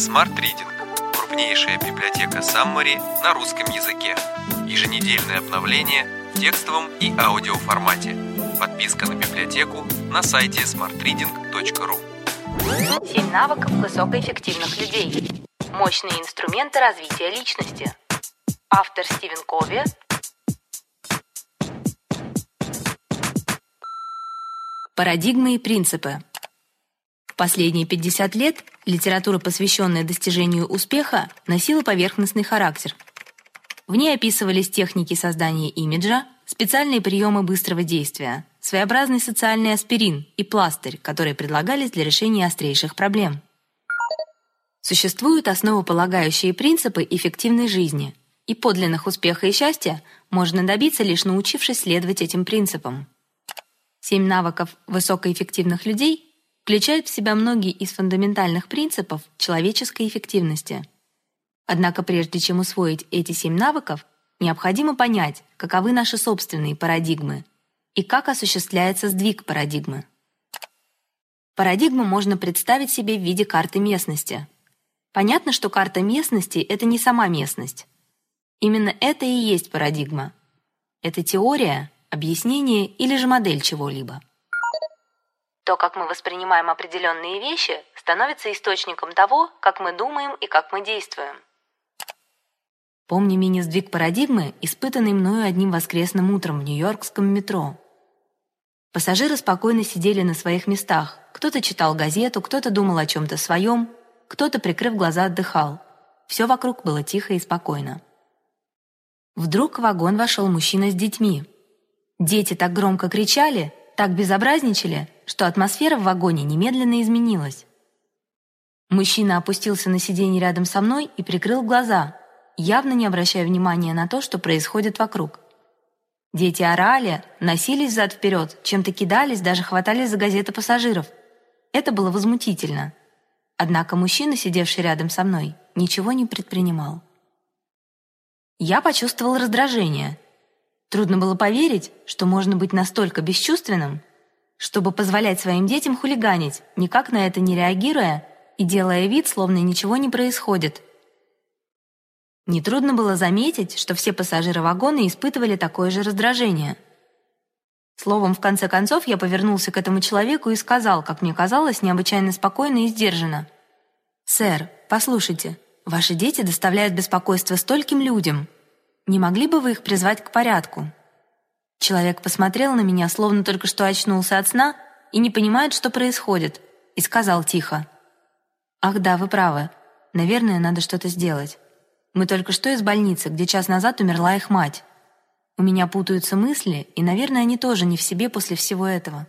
Smart Reading – крупнейшая библиотека Summary на русском языке. Еженедельное обновление в текстовом и аудиоформате. Подписка на библиотеку на сайте smartreading.ru. Семь навыков высокоэффективных людей. Мощные инструменты развития личности. Автор Стивен Кови. Парадигмы и принципы. Последние 50 лет литература, посвященная достижению успеха, носила поверхностный характер. В ней описывались техники создания имиджа, специальные приемы быстрого действия, своеобразный социальный аспирин и пластырь, которые предлагались для решения острейших проблем. Существуют основополагающие принципы эффективной жизни, и подлинных успеха и счастья можно добиться лишь научившись следовать этим принципам. Семь навыков высокоэффективных людей включают в себя многие из фундаментальных принципов человеческой эффективности. Однако прежде чем усвоить эти семь навыков, необходимо понять, каковы наши собственные парадигмы и как осуществляется сдвиг парадигмы. Парадигму можно представить себе в виде карты местности. Понятно, что карта местности это не сама местность. Именно это и есть парадигма. Это теория, объяснение или же модель чего-либо. То, как мы воспринимаем определенные вещи, становится источником того, как мы думаем и как мы действуем. Помню мини-сдвиг парадигмы, испытанный мною одним воскресным утром в нью-йоркском метро. Пассажиры спокойно сидели на своих местах. Кто-то читал газету, кто-то думал о чем-то своем, кто-то, прикрыв глаза, отдыхал. Все вокруг было тихо и спокойно. Вдруг в вагон вошел мужчина с детьми. Дети так громко кричали, так безобразничали, что атмосфера в вагоне немедленно изменилась. Мужчина опустился на сиденье рядом со мной и прикрыл глаза, явно не обращая внимания на то, что происходит вокруг. Дети орали, носились зад вперед, чем-то кидались, даже хватались за газеты пассажиров. Это было возмутительно. Однако мужчина, сидевший рядом со мной, ничего не предпринимал. Я почувствовал раздражение. Трудно было поверить, что можно быть настолько бесчувственным, чтобы позволять своим детям хулиганить, никак на это не реагируя и делая вид, словно ничего не происходит. Нетрудно было заметить, что все пассажиры вагона испытывали такое же раздражение. Словом, в конце концов, я повернулся к этому человеку и сказал, как мне казалось, необычайно спокойно и сдержанно: "Сэр, послушайте, ваши дети доставляют беспокойство стольким людям. Не могли бы вы их призвать к порядку?" Человек посмотрел на меня, словно только что очнулся от сна и не понимает, что происходит, и сказал тихо: "Ах, да, вы правы. Наверное, надо что-то сделать". Мы только что из больницы, где час назад умерла их мать. У меня путаются мысли, и, наверное, они тоже не в себе после всего этого.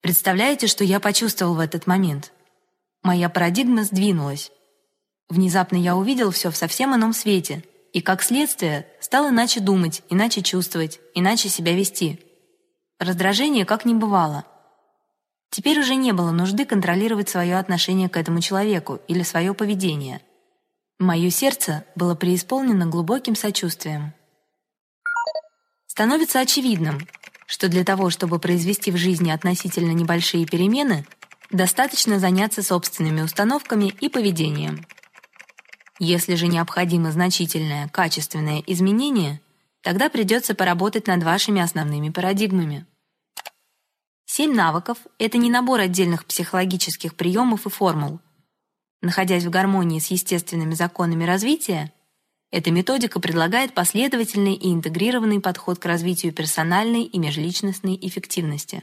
Представляете, что я почувствовал в этот момент? Моя парадигма сдвинулась. Внезапно я увидел все в совсем ином свете, и как следствие стал иначе думать, иначе чувствовать, иначе себя вести. Раздражение как не бывало. Теперь уже не было нужды контролировать свое отношение к этому человеку или свое поведение. Мое сердце было преисполнено глубоким сочувствием. Становится очевидным, что для того, чтобы произвести в жизни относительно небольшие перемены, достаточно заняться собственными установками и поведением. Если же необходимо значительное качественное изменение, тогда придется поработать над вашими основными парадигмами. Семь навыков это не набор отдельных психологических приемов и формул, Находясь в гармонии с естественными законами развития, эта методика предлагает последовательный и интегрированный подход к развитию персональной и межличностной эффективности.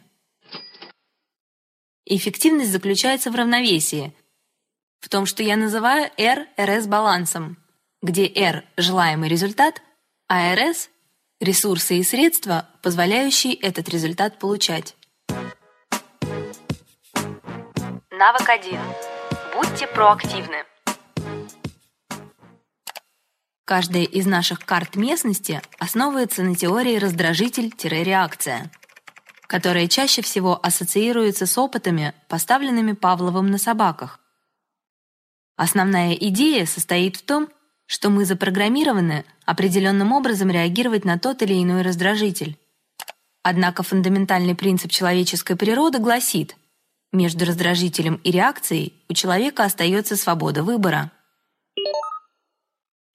Эффективность заключается в равновесии, в том, что я называю R-RS балансом, где R желаемый результат, а RS ресурсы и средства, позволяющие этот результат получать. Навык 1. Будьте проактивны. Каждая из наших карт местности основывается на теории раздражитель-реакция, которая чаще всего ассоциируется с опытами, поставленными Павловым на собаках. Основная идея состоит в том, что мы запрограммированы определенным образом реагировать на тот или иной раздражитель. Однако фундаментальный принцип человеческой природы гласит: Между раздражителем и реакцией у человека остается свобода выбора.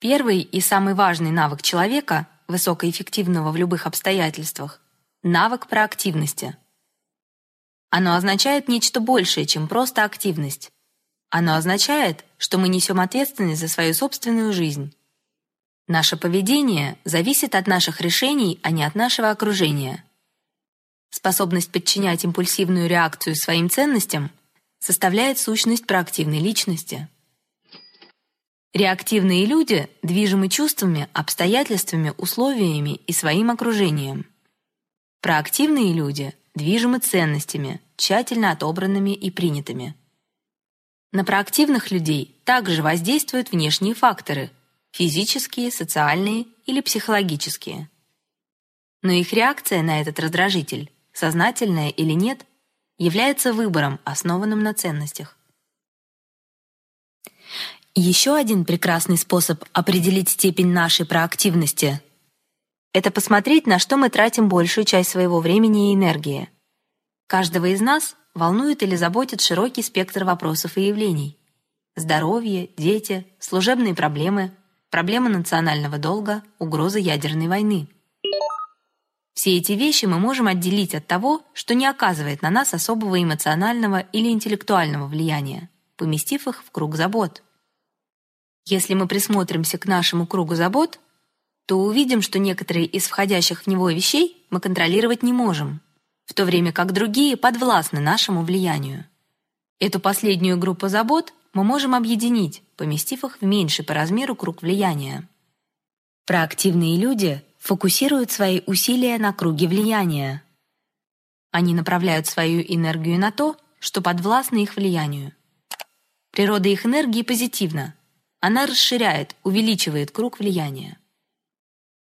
Первый и самый важный навык человека, высокоэффективного в любых обстоятельствах, навык проактивности. Оно означает нечто большее, чем просто активность. Оно означает, что мы несем ответственность за свою собственную жизнь. Наше поведение зависит от наших решений, а не от нашего окружения. Способность подчинять импульсивную реакцию своим ценностям составляет сущность проактивной личности. Реактивные люди движимы чувствами, обстоятельствами, условиями и своим окружением. Проактивные люди движимы ценностями, тщательно отобранными и принятыми. На проактивных людей также воздействуют внешние факторы – физические, социальные или психологические. Но их реакция на этот раздражитель сознательное или нет, является выбором, основанным на ценностях. Еще один прекрасный способ определить степень нашей проактивности — это посмотреть, на что мы тратим большую часть своего времени и энергии. Каждого из нас волнует или заботит широкий спектр вопросов и явлений. Здоровье, дети, служебные проблемы, проблемы национального долга, угроза ядерной войны — все эти вещи мы можем отделить от того, что не оказывает на нас особого эмоционального или интеллектуального влияния, поместив их в круг забот. Если мы присмотримся к нашему кругу забот, то увидим, что некоторые из входящих в него вещей мы контролировать не можем, в то время как другие подвластны нашему влиянию. Эту последнюю группу забот мы можем объединить, поместив их в меньший по размеру круг влияния. Проактивные люди фокусируют свои усилия на круге влияния. Они направляют свою энергию на то, что подвластно их влиянию. Природа их энергии позитивна. Она расширяет, увеличивает круг влияния.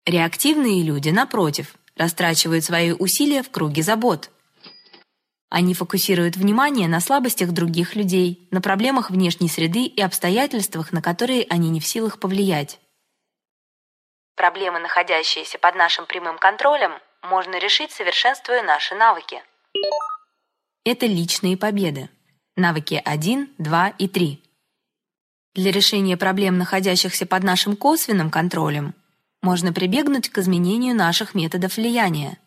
Реактивные люди, напротив, растрачивают свои усилия в круге забот. Они фокусируют внимание на слабостях других людей, на проблемах внешней среды и обстоятельствах, на которые они не в силах повлиять. Проблемы, находящиеся под нашим прямым контролем, можно решить, совершенствуя наши навыки. Это личные победы. Навыки 1, 2 и 3. Для решения проблем, находящихся под нашим косвенным контролем, можно прибегнуть к изменению наших методов влияния.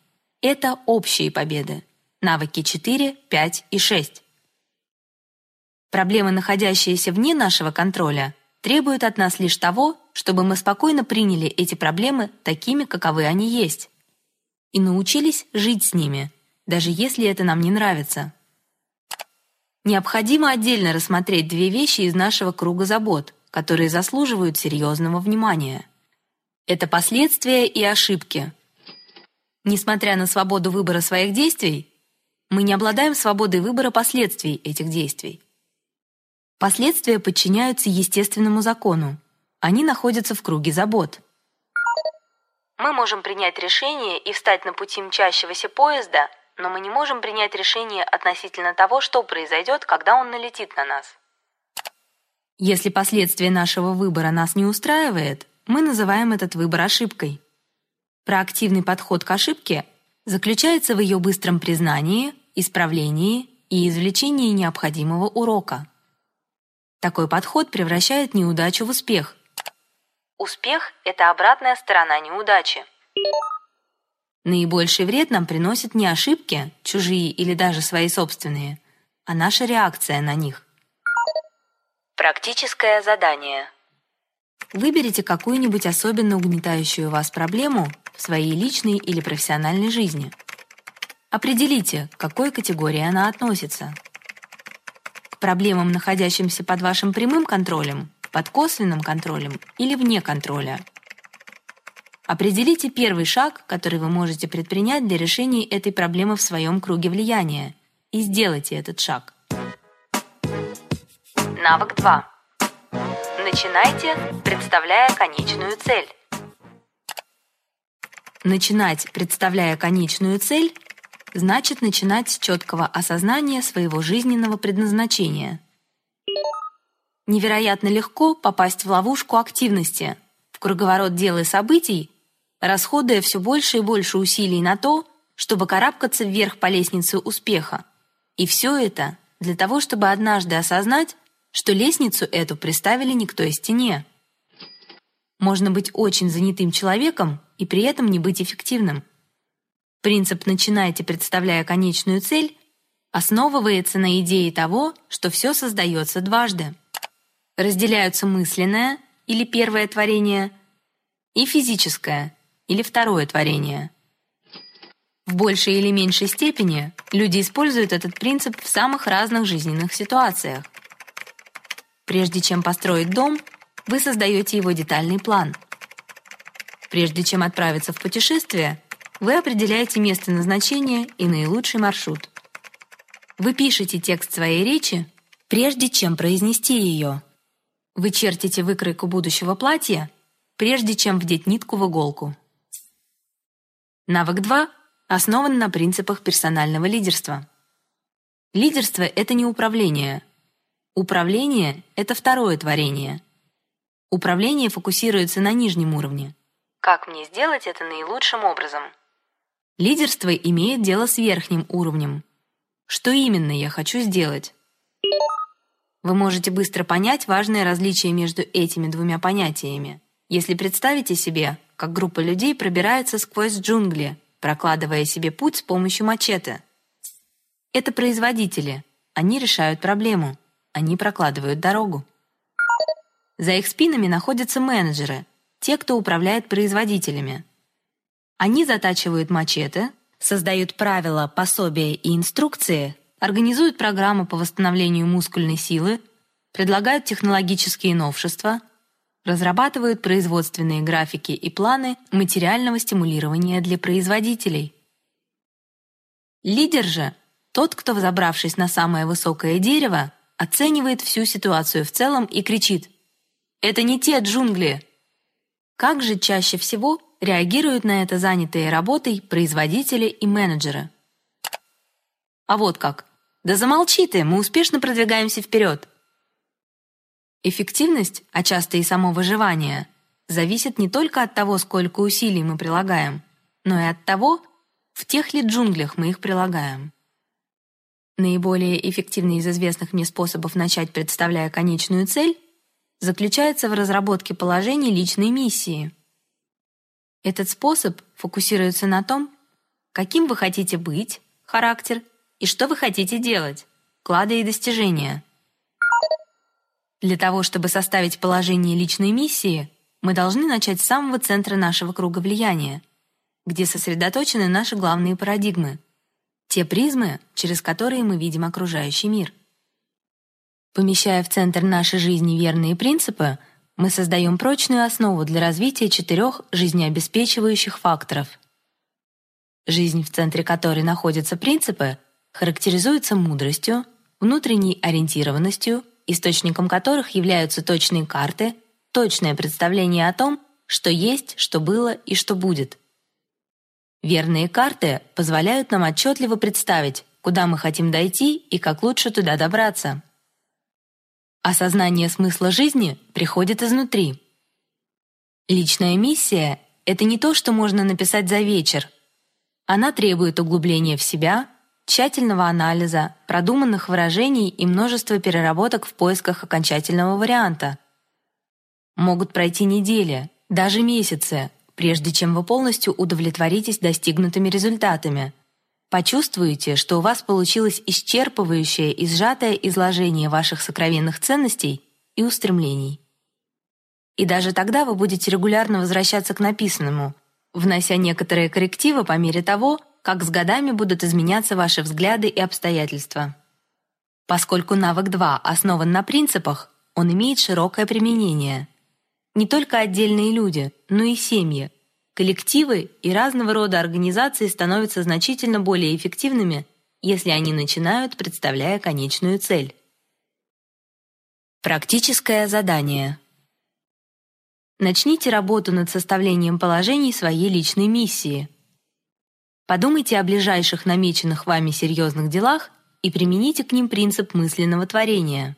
Это общие победы. Навыки 4, 5 и 6. Проблемы, находящиеся вне нашего контроля, требуют от нас лишь того, чтобы мы спокойно приняли эти проблемы такими, каковы они есть, и научились жить с ними, даже если это нам не нравится. Необходимо отдельно рассмотреть две вещи из нашего круга забот, которые заслуживают серьезного внимания. Это последствия и ошибки. Несмотря на свободу выбора своих действий, мы не обладаем свободой выбора последствий этих действий. Последствия подчиняются естественному закону, они находятся в круге забот. Мы можем принять решение и встать на пути мчащегося поезда, но мы не можем принять решение относительно того, что произойдет, когда он налетит на нас. Если последствия нашего выбора нас не устраивает, мы называем этот выбор ошибкой. Проактивный подход к ошибке заключается в ее быстром признании, исправлении и извлечении необходимого урока. Такой подход превращает неудачу в успех, Успех – это обратная сторона неудачи. Наибольший вред нам приносят не ошибки, чужие или даже свои собственные, а наша реакция на них. Практическое задание. Выберите какую-нибудь особенно угнетающую вас проблему в своей личной или профессиональной жизни. Определите, к какой категории она относится. К проблемам, находящимся под вашим прямым контролем, под косвенным контролем или вне контроля. Определите первый шаг, который вы можете предпринять для решения этой проблемы в своем круге влияния, и сделайте этот шаг. Навык 2. Начинайте, представляя конечную цель. Начинать, представляя конечную цель, значит начинать с четкого осознания своего жизненного предназначения – невероятно легко попасть в ловушку активности, в круговорот дел и событий, расходуя все больше и больше усилий на то, чтобы карабкаться вверх по лестнице успеха, И все это для того, чтобы однажды осознать, что лестницу эту приставили не к той стене. Можно быть очень занятым человеком и при этом не быть эффективным. Принцип «начинайте, представляя конечную цель» основывается на идее того, что все создается дважды. Разделяются мысленное или первое творение и физическое или второе творение. В большей или меньшей степени люди используют этот принцип в самых разных жизненных ситуациях. Прежде чем построить дом, вы создаете его детальный план. Прежде чем отправиться в путешествие, вы определяете место назначения и наилучший маршрут. Вы пишете текст своей речи, прежде чем произнести ее. Вы чертите выкройку будущего платья, прежде чем вдеть нитку в иголку. Навык 2 основан на принципах персонального лидерства. Лидерство это не управление. Управление это второе творение. Управление фокусируется на нижнем уровне. Как мне сделать это наилучшим образом? Лидерство имеет дело с верхним уровнем. Что именно я хочу сделать? Вы можете быстро понять важное различие между этими двумя понятиями, если представите себе, как группа людей пробирается сквозь джунгли, прокладывая себе путь с помощью мачете. Это производители. Они решают проблему. Они прокладывают дорогу. За их спинами находятся менеджеры, те, кто управляет производителями. Они затачивают мачете, создают правила, пособия и инструкции, организуют программы по восстановлению мускульной силы, предлагают технологические новшества, разрабатывают производственные графики и планы материального стимулирования для производителей. Лидер же тот, кто, взобравшись на самое высокое дерево, оценивает всю ситуацию в целом и кричит: "Это не те джунгли!" Как же чаще всего реагируют на это занятые работой производители и менеджеры. А вот как. Да замолчи ты, мы успешно продвигаемся вперед. Эффективность, а часто и само выживание, зависит не только от того, сколько усилий мы прилагаем, но и от того, в тех ли джунглях мы их прилагаем. Наиболее эффективный из известных мне способов начать, представляя конечную цель, заключается в разработке положений личной миссии – этот способ фокусируется на том, каким вы хотите быть, характер, и что вы хотите делать, клады и достижения. Для того, чтобы составить положение личной миссии, мы должны начать с самого центра нашего круга влияния, где сосредоточены наши главные парадигмы, те призмы, через которые мы видим окружающий мир. Помещая в центр нашей жизни верные принципы, мы создаем прочную основу для развития четырех жизнеобеспечивающих факторов. Жизнь, в центре которой находятся принципы, характеризуется мудростью, внутренней ориентированностью, источником которых являются точные карты, точное представление о том, что есть, что было и что будет. Верные карты позволяют нам отчетливо представить, куда мы хотим дойти и как лучше туда добраться. Осознание смысла жизни приходит изнутри. Личная миссия — это не то, что можно написать за вечер. Она требует углубления в себя, тщательного анализа, продуманных выражений и множества переработок в поисках окончательного варианта. Могут пройти недели, даже месяцы, прежде чем вы полностью удовлетворитесь достигнутыми результатами — Почувствуете, что у вас получилось исчерпывающее и сжатое изложение ваших сокровенных ценностей и устремлений. И даже тогда вы будете регулярно возвращаться к написанному, внося некоторые коррективы по мере того, как с годами будут изменяться ваши взгляды и обстоятельства. Поскольку навык 2 основан на принципах, он имеет широкое применение. Не только отдельные люди, но и семьи, Коллективы и разного рода организации становятся значительно более эффективными, если они начинают, представляя конечную цель. Практическое задание. Начните работу над составлением положений своей личной миссии. Подумайте о ближайших намеченных вами серьезных делах и примените к ним принцип мысленного творения.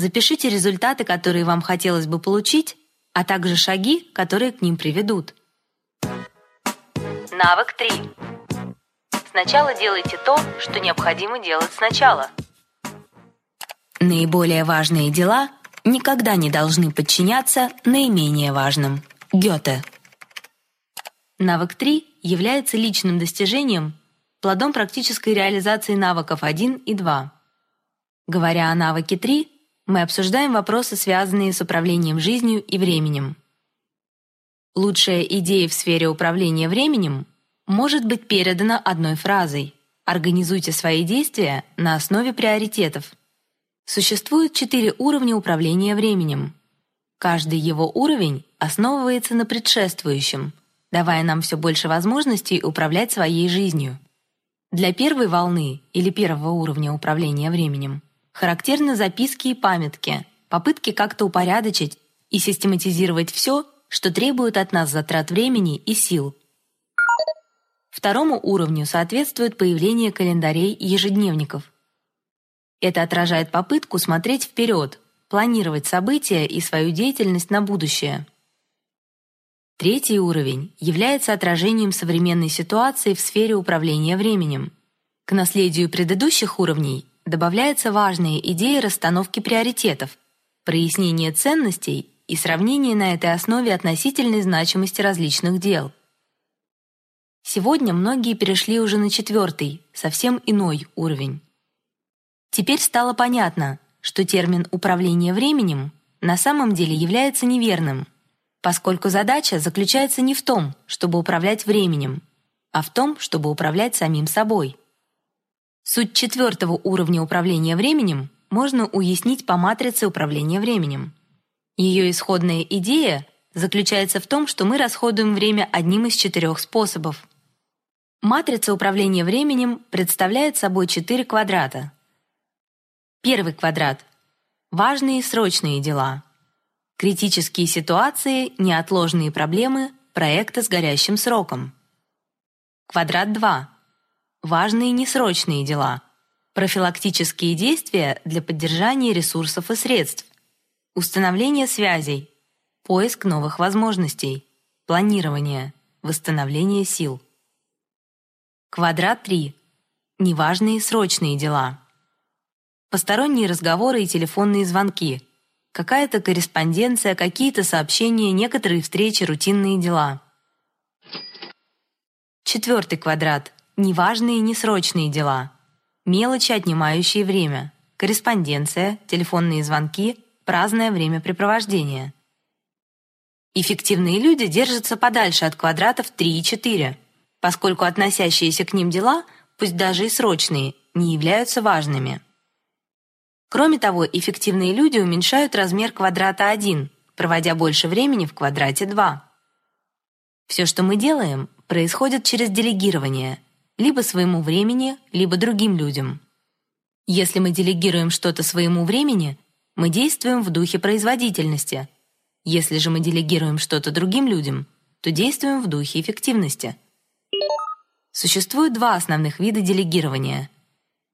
Запишите результаты, которые вам хотелось бы получить, а также шаги, которые к ним приведут. Навык 3. Сначала делайте то, что необходимо делать сначала. Наиболее важные дела никогда не должны подчиняться наименее важным. Гёте. Навык 3 является личным достижением, плодом практической реализации навыков 1 и 2. Говоря о навыке 3, мы обсуждаем вопросы, связанные с управлением жизнью и временем. Лучшая идея в сфере управления временем может быть передана одной фразой: организуйте свои действия на основе приоритетов. Существует четыре уровня управления временем. Каждый его уровень основывается на предшествующем, давая нам все больше возможностей управлять своей жизнью. Для первой волны или первого уровня управления временем характерны записки и памятки, попытки как-то упорядочить и систематизировать все, что требует от нас затрат времени и сил. Второму уровню соответствует появление календарей и ежедневников. Это отражает попытку смотреть вперед, планировать события и свою деятельность на будущее. Третий уровень является отражением современной ситуации в сфере управления временем. К наследию предыдущих уровней добавляется важная идея расстановки приоритетов, прояснение ценностей и сравнение на этой основе относительной значимости различных дел. Сегодня многие перешли уже на четвертый, совсем иной уровень. Теперь стало понятно, что термин управление временем на самом деле является неверным, поскольку задача заключается не в том, чтобы управлять временем, а в том, чтобы управлять самим собой. Суть четвертого уровня управления временем можно уяснить по матрице управления временем. Ее исходная идея заключается в том, что мы расходуем время одним из четырех способов. Матрица управления временем представляет собой четыре квадрата. Первый квадрат важные срочные дела. Критические ситуации, неотложные проблемы, проекты с горящим сроком. Квадрат 2 важные несрочные дела. Профилактические действия для поддержания ресурсов и средств. Установление связей. Поиск новых возможностей. Планирование. Восстановление сил. Квадрат 3. Неважные срочные дела. Посторонние разговоры и телефонные звонки. Какая-то корреспонденция, какие-то сообщения, некоторые встречи, рутинные дела. Четвертый квадрат. Неважные и несрочные дела. Мелочи, отнимающие время. Корреспонденция, телефонные звонки, праздное времяпрепровождение. Эффективные люди держатся подальше от квадратов 3 и 4 поскольку относящиеся к ним дела, пусть даже и срочные, не являются важными. Кроме того, эффективные люди уменьшают размер квадрата 1, проводя больше времени в квадрате 2. Все, что мы делаем, происходит через делегирование, либо своему времени, либо другим людям. Если мы делегируем что-то своему времени, мы действуем в духе производительности. Если же мы делегируем что-то другим людям, то действуем в духе эффективности. Существует два основных вида делегирования: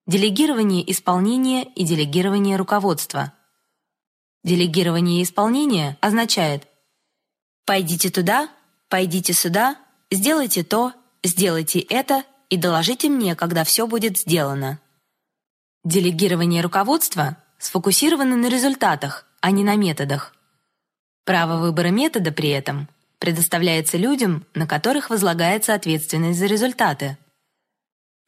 делегирование исполнения и делегирование руководства. Делегирование исполнения означает: пойдите туда, пойдите сюда, сделайте то, сделайте это и доложите мне, когда все будет сделано. Делегирование руководства сфокусировано на результатах, а не на методах. Право выбора метода при этом предоставляется людям, на которых возлагается ответственность за результаты.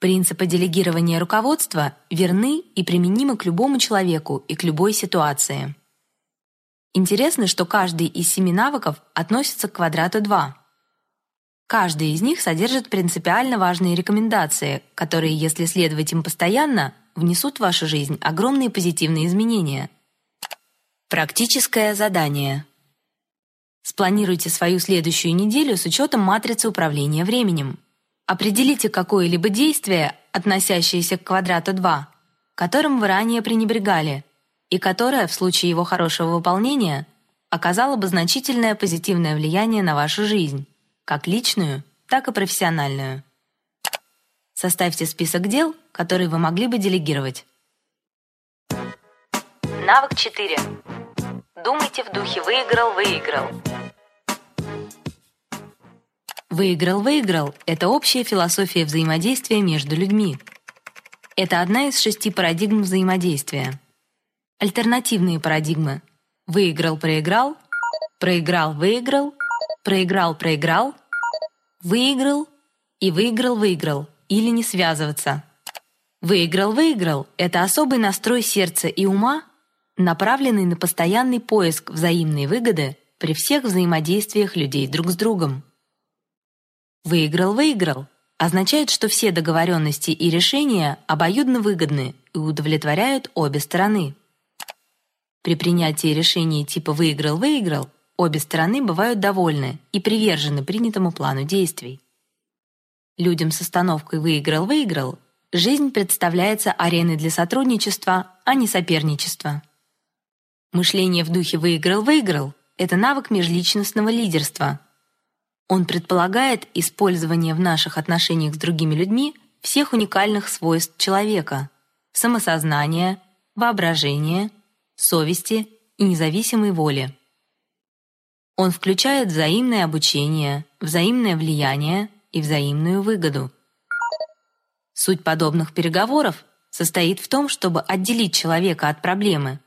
Принципы делегирования руководства верны и применимы к любому человеку и к любой ситуации. Интересно, что каждый из семи навыков относится к квадрату 2. Каждый из них содержит принципиально важные рекомендации, которые, если следовать им постоянно, внесут в вашу жизнь огромные позитивные изменения. Практическое задание. Спланируйте свою следующую неделю с учетом матрицы управления временем. Определите какое-либо действие, относящееся к квадрату 2, которым вы ранее пренебрегали, и которое в случае его хорошего выполнения оказало бы значительное позитивное влияние на вашу жизнь, как личную, так и профессиональную. Составьте список дел, которые вы могли бы делегировать. Навык 4. Думайте в духе выиграл-выиграл. Выиграл-выиграл – это общая философия взаимодействия между людьми. Это одна из шести парадигм взаимодействия. Альтернативные парадигмы – выиграл-проиграл, проиграл-выиграл, проиграл-проиграл, выиграл и выиграл-выиграл или не связываться. Выиграл-выиграл – это особый настрой сердца и ума, направленный на постоянный поиск взаимной выгоды при всех взаимодействиях людей друг с другом. Выиграл-выиграл означает, что все договоренности и решения обоюдно выгодны и удовлетворяют обе стороны. При принятии решений типа выиграл-выиграл обе стороны бывают довольны и привержены принятому плану действий. Людям с остановкой выиграл-выиграл жизнь представляется ареной для сотрудничества, а не соперничества. Мышление в духе выиграл-выиграл это навык межличностного лидерства, он предполагает использование в наших отношениях с другими людьми всех уникальных свойств человека: самосознания, воображения, совести и независимой воли. Он включает взаимное обучение, взаимное влияние и взаимную выгоду. Суть подобных переговоров состоит в том, чтобы отделить человека от проблемы,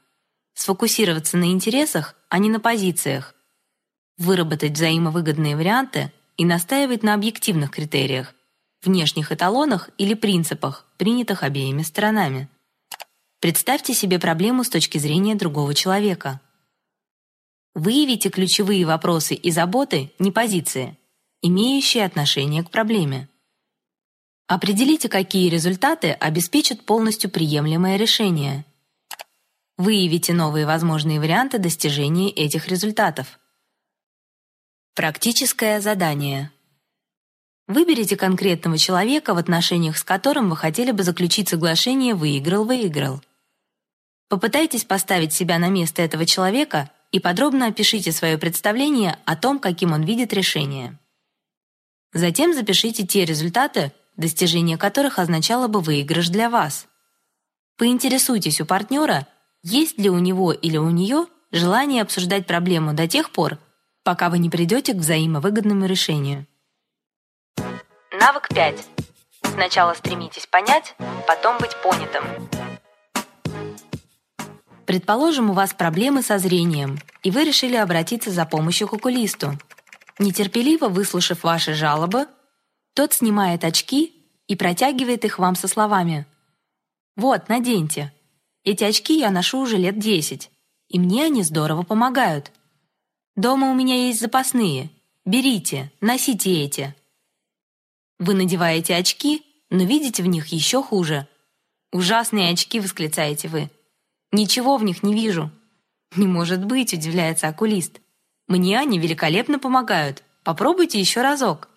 сфокусироваться на интересах, а не на позициях, выработать взаимовыгодные варианты и настаивать на объективных критериях, внешних эталонах или принципах, принятых обеими сторонами. Представьте себе проблему с точки зрения другого человека. Выявите ключевые вопросы и заботы, не позиции, имеющие отношение к проблеме. Определите, какие результаты обеспечат полностью приемлемое решение. Выявите новые возможные варианты достижения этих результатов. Практическое задание. Выберите конкретного человека, в отношениях с которым вы хотели бы заключить соглашение «выиграл-выиграл». Попытайтесь поставить себя на место этого человека и подробно опишите свое представление о том, каким он видит решение. Затем запишите те результаты, достижение которых означало бы выигрыш для вас. Поинтересуйтесь у партнера, есть ли у него или у нее желание обсуждать проблему до тех пор, пока вы не придете к взаимовыгодному решению. Навык 5. Сначала стремитесь понять, потом быть понятым. Предположим, у вас проблемы со зрением, и вы решили обратиться за помощью к окулисту. Нетерпеливо выслушав ваши жалобы, тот снимает очки и протягивает их вам со словами: "Вот, наденьте. Эти очки я ношу уже лет 10, и мне они здорово помогают. Дома у меня есть запасные. Берите, носите эти. Вы надеваете очки, но видите в них еще хуже. Ужасные очки, восклицаете вы. Ничего в них не вижу. Не может быть, удивляется окулист. Мне они великолепно помогают. Попробуйте еще разок.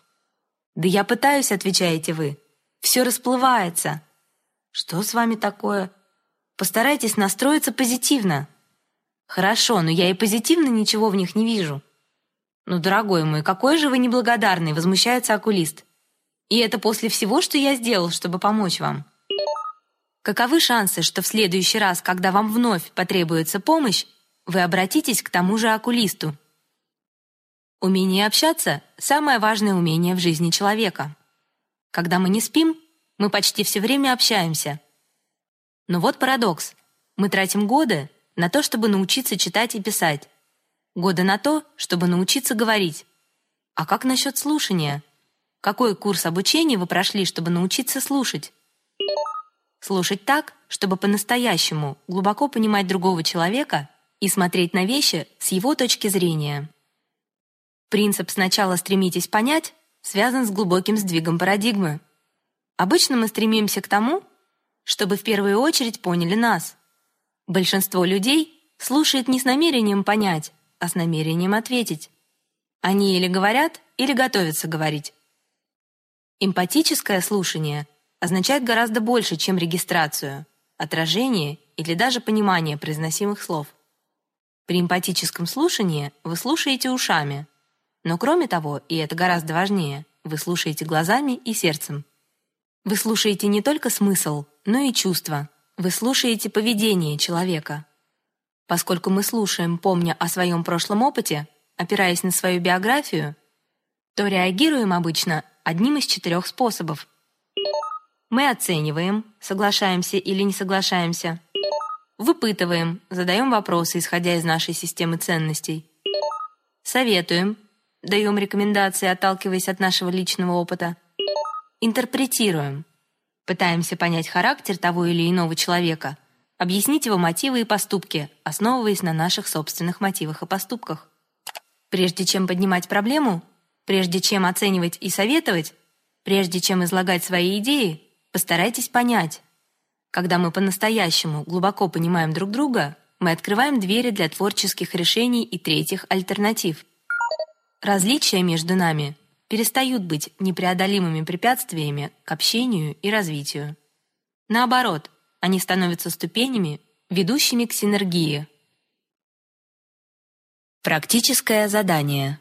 Да я пытаюсь, отвечаете вы. Все расплывается. Что с вами такое? Постарайтесь настроиться позитивно. Хорошо, но я и позитивно ничего в них не вижу. Ну, дорогой мой, какой же вы неблагодарный, возмущается окулист. И это после всего, что я сделал, чтобы помочь вам. Каковы шансы, что в следующий раз, когда вам вновь потребуется помощь, вы обратитесь к тому же окулисту? Умение общаться самое важное умение в жизни человека. Когда мы не спим, мы почти все время общаемся. Но вот парадокс. Мы тратим годы на то, чтобы научиться читать и писать. Годы на то, чтобы научиться говорить. А как насчет слушания? Какой курс обучения вы прошли, чтобы научиться слушать? Слушать так, чтобы по-настоящему глубоко понимать другого человека и смотреть на вещи с его точки зрения. Принцип «сначала стремитесь понять» связан с глубоким сдвигом парадигмы. Обычно мы стремимся к тому, чтобы в первую очередь поняли нас – Большинство людей слушает не с намерением понять, а с намерением ответить. Они или говорят, или готовятся говорить. Эмпатическое слушание означает гораздо больше, чем регистрацию, отражение или даже понимание произносимых слов. При эмпатическом слушании вы слушаете ушами, но кроме того, и это гораздо важнее, вы слушаете глазами и сердцем. Вы слушаете не только смысл, но и чувства, вы слушаете поведение человека. Поскольку мы слушаем, помня о своем прошлом опыте, опираясь на свою биографию, то реагируем обычно одним из четырех способов. Мы оцениваем, соглашаемся или не соглашаемся. Выпытываем, задаем вопросы, исходя из нашей системы ценностей. Советуем, даем рекомендации, отталкиваясь от нашего личного опыта. Интерпретируем, пытаемся понять характер того или иного человека, объяснить его мотивы и поступки, основываясь на наших собственных мотивах и поступках. Прежде чем поднимать проблему, прежде чем оценивать и советовать, прежде чем излагать свои идеи, постарайтесь понять. Когда мы по-настоящему глубоко понимаем друг друга, мы открываем двери для творческих решений и третьих альтернатив. Различия между нами перестают быть непреодолимыми препятствиями к общению и развитию. Наоборот, они становятся ступенями, ведущими к синергии. Практическое задание.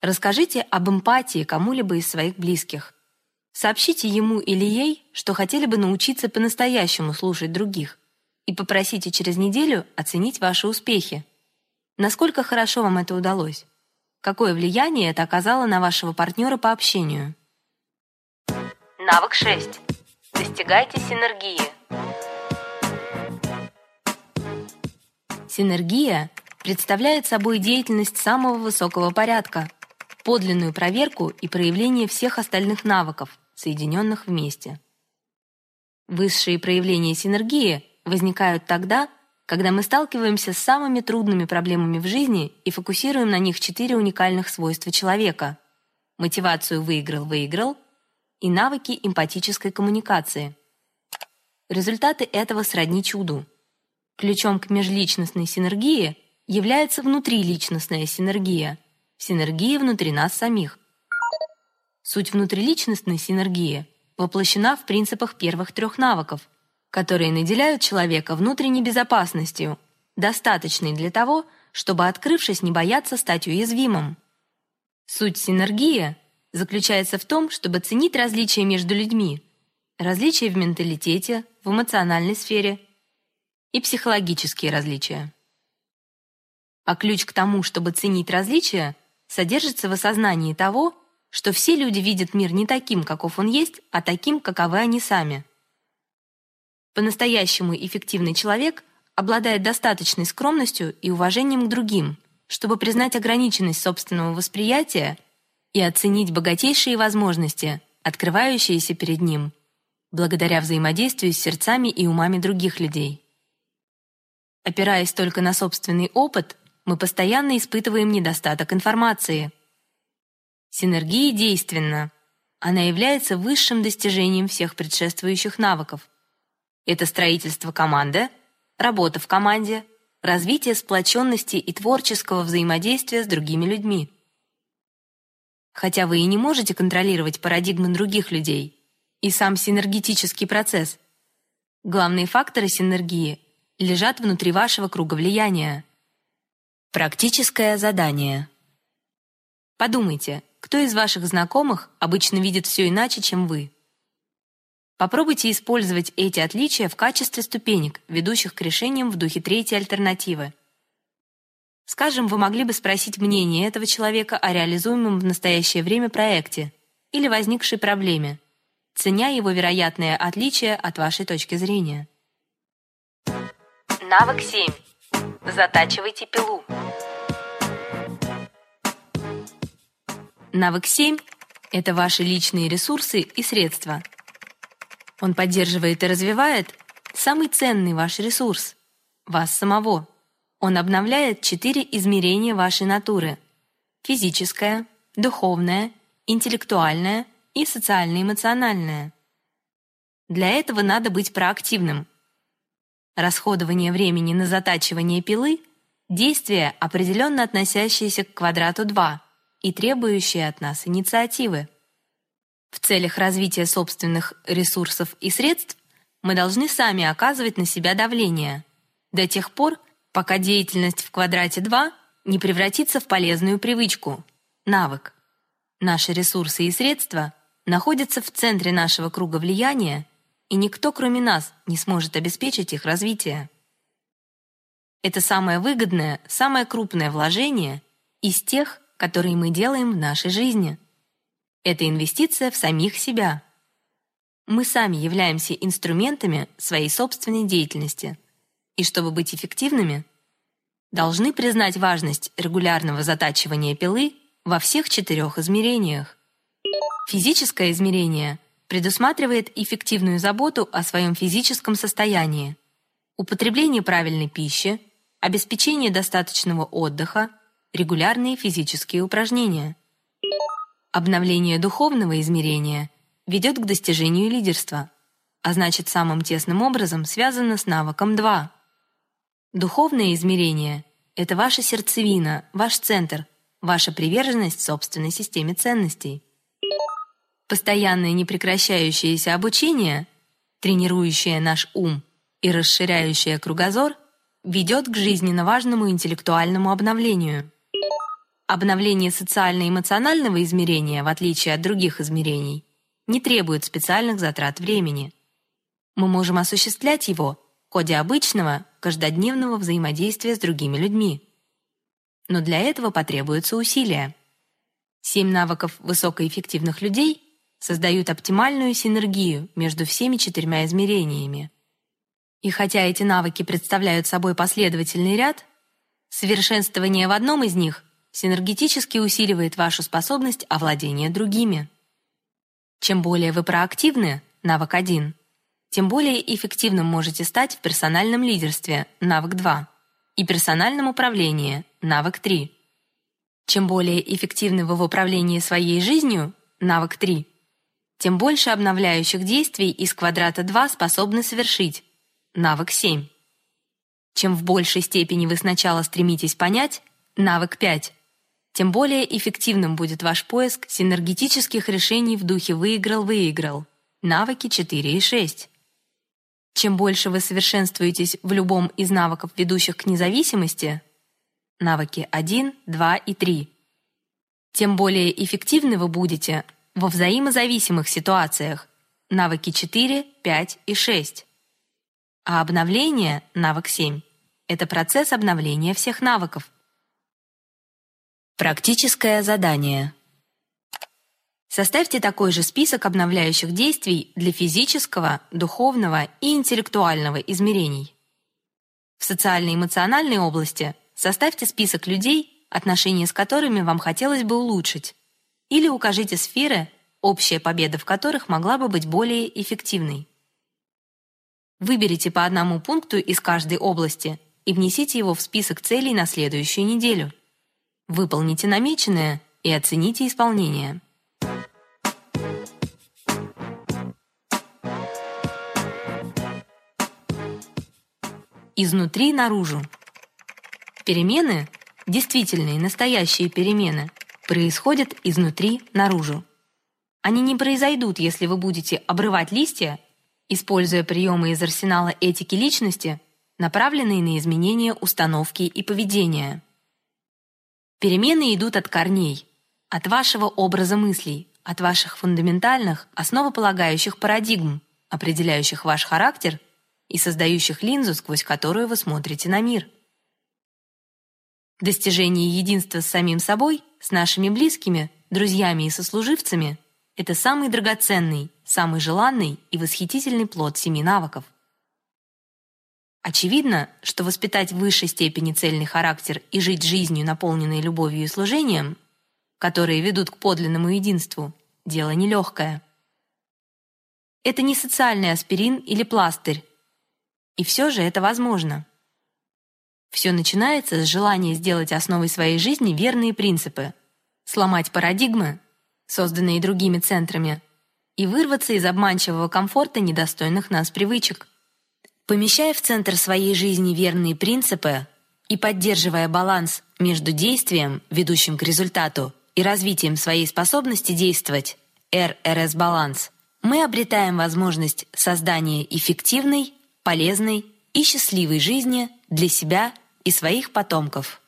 Расскажите об эмпатии кому-либо из своих близких. Сообщите ему или ей, что хотели бы научиться по-настоящему слушать других, и попросите через неделю оценить ваши успехи. Насколько хорошо вам это удалось? Какое влияние это оказало на вашего партнера по общению? Навык 6. Достигайте синергии. Синергия представляет собой деятельность самого высокого порядка, подлинную проверку и проявление всех остальных навыков, соединенных вместе. Высшие проявления синергии возникают тогда, когда мы сталкиваемся с самыми трудными проблемами в жизни и фокусируем на них четыре уникальных свойства человека: мотивацию выиграл-выиграл и навыки эмпатической коммуникации. Результаты этого сродни чуду. Ключом к межличностной синергии является внутриличностная синергия, синергия внутри нас самих. Суть внутриличностной синергии воплощена в принципах первых трех навыков, которые наделяют человека внутренней безопасностью, достаточной для того, чтобы, открывшись, не бояться стать уязвимым. Суть синергии заключается в том, чтобы ценить различия между людьми, различия в менталитете, в эмоциональной сфере и психологические различия. А ключ к тому, чтобы ценить различия, содержится в осознании того, что все люди видят мир не таким, каков он есть, а таким, каковы они сами. По-настоящему эффективный человек обладает достаточной скромностью и уважением к другим, чтобы признать ограниченность собственного восприятия и оценить богатейшие возможности, открывающиеся перед ним, благодаря взаимодействию с сердцами и умами других людей. Опираясь только на собственный опыт, мы постоянно испытываем недостаток информации. Синергия действенна. Она является высшим достижением всех предшествующих навыков. Это строительство команды, работа в команде, развитие сплоченности и творческого взаимодействия с другими людьми. Хотя вы и не можете контролировать парадигмы других людей и сам синергетический процесс, главные факторы синергии лежат внутри вашего круга влияния. Практическое задание. Подумайте, кто из ваших знакомых обычно видит все иначе, чем вы? Попробуйте использовать эти отличия в качестве ступенек, ведущих к решениям в духе третьей альтернативы. Скажем, вы могли бы спросить мнение этого человека о реализуемом в настоящее время проекте или возникшей проблеме, ценя его вероятное отличие от вашей точки зрения. Навык 7. Затачивайте пилу. Навык 7 — это ваши личные ресурсы и средства — он поддерживает и развивает самый ценный ваш ресурс вас самого. Он обновляет четыре измерения вашей натуры: физическое, духовное, интеллектуальное и социально-эмоциональное. Для этого надо быть проактивным. Расходование времени на затачивание пилы действие, определенно относящееся к квадрату 2 и требующее от нас инициативы. В целях развития собственных ресурсов и средств мы должны сами оказывать на себя давление до тех пор, пока деятельность в квадрате 2 не превратится в полезную привычку, навык. Наши ресурсы и средства находятся в центре нашего круга влияния, и никто, кроме нас, не сможет обеспечить их развитие. Это самое выгодное, самое крупное вложение из тех, которые мы делаем в нашей жизни. Это инвестиция в самих себя. Мы сами являемся инструментами своей собственной деятельности. И чтобы быть эффективными, должны признать важность регулярного затачивания пилы во всех четырех измерениях. Физическое измерение предусматривает эффективную заботу о своем физическом состоянии, употребление правильной пищи, обеспечение достаточного отдыха, регулярные физические упражнения. Обновление духовного измерения ведет к достижению лидерства, а значит самым тесным образом связано с навыком 2. Духовное измерение — это ваша сердцевина, ваш центр, ваша приверженность собственной системе ценностей. Постоянное непрекращающееся обучение, тренирующее наш ум и расширяющее кругозор, ведет к жизненно важному интеллектуальному обновлению. Обновление социально-эмоционального измерения, в отличие от других измерений, не требует специальных затрат времени. Мы можем осуществлять его в ходе обычного, каждодневного взаимодействия с другими людьми. Но для этого потребуются усилия. Семь навыков высокоэффективных людей создают оптимальную синергию между всеми четырьмя измерениями. И хотя эти навыки представляют собой последовательный ряд, совершенствование в одном из них синергетически усиливает вашу способность овладения другими. Чем более вы проактивны, навык 1, тем более эффективным можете стать в персональном лидерстве, навык 2, и персональном управлении, навык 3. Чем более эффективны вы в управлении своей жизнью, навык 3, тем больше обновляющих действий из квадрата 2 способны совершить, навык 7. Чем в большей степени вы сначала стремитесь понять, навык 5, тем более эффективным будет ваш поиск синергетических решений в духе «выиграл-выиграл», навыки 4 и 6. Чем больше вы совершенствуетесь в любом из навыков, ведущих к независимости, навыки 1, 2 и 3, тем более эффективны вы будете во взаимозависимых ситуациях, навыки 4, 5 и 6. А обновление, навык 7, это процесс обновления всех навыков. Практическое задание. Составьте такой же список обновляющих действий для физического, духовного и интеллектуального измерений. В социально-эмоциональной области составьте список людей, отношения с которыми вам хотелось бы улучшить, или укажите сферы, общая победа в которых могла бы быть более эффективной. Выберите по одному пункту из каждой области и внесите его в список целей на следующую неделю. Выполните намеченное и оцените исполнение. Изнутри наружу. Перемены, действительные, настоящие перемены, происходят изнутри наружу. Они не произойдут, если вы будете обрывать листья, используя приемы из арсенала этики личности, направленные на изменение установки и поведения. Перемены идут от корней, от вашего образа мыслей, от ваших фундаментальных, основополагающих парадигм, определяющих ваш характер и создающих линзу, сквозь которую вы смотрите на мир. Достижение единства с самим собой, с нашими близкими, друзьями и сослуживцами — это самый драгоценный, самый желанный и восхитительный плод семи навыков. Очевидно, что воспитать в высшей степени цельный характер и жить жизнью, наполненной любовью и служением, которые ведут к подлинному единству, дело нелегкое. Это не социальный аспирин или пластырь. И все же это возможно. Все начинается с желания сделать основой своей жизни верные принципы, сломать парадигмы, созданные другими центрами, и вырваться из обманчивого комфорта недостойных нас привычек. Помещая в центр своей жизни верные принципы и поддерживая баланс между действием, ведущим к результату, и развитием своей способности действовать, РРС-баланс, мы обретаем возможность создания эффективной, полезной и счастливой жизни для себя и своих потомков.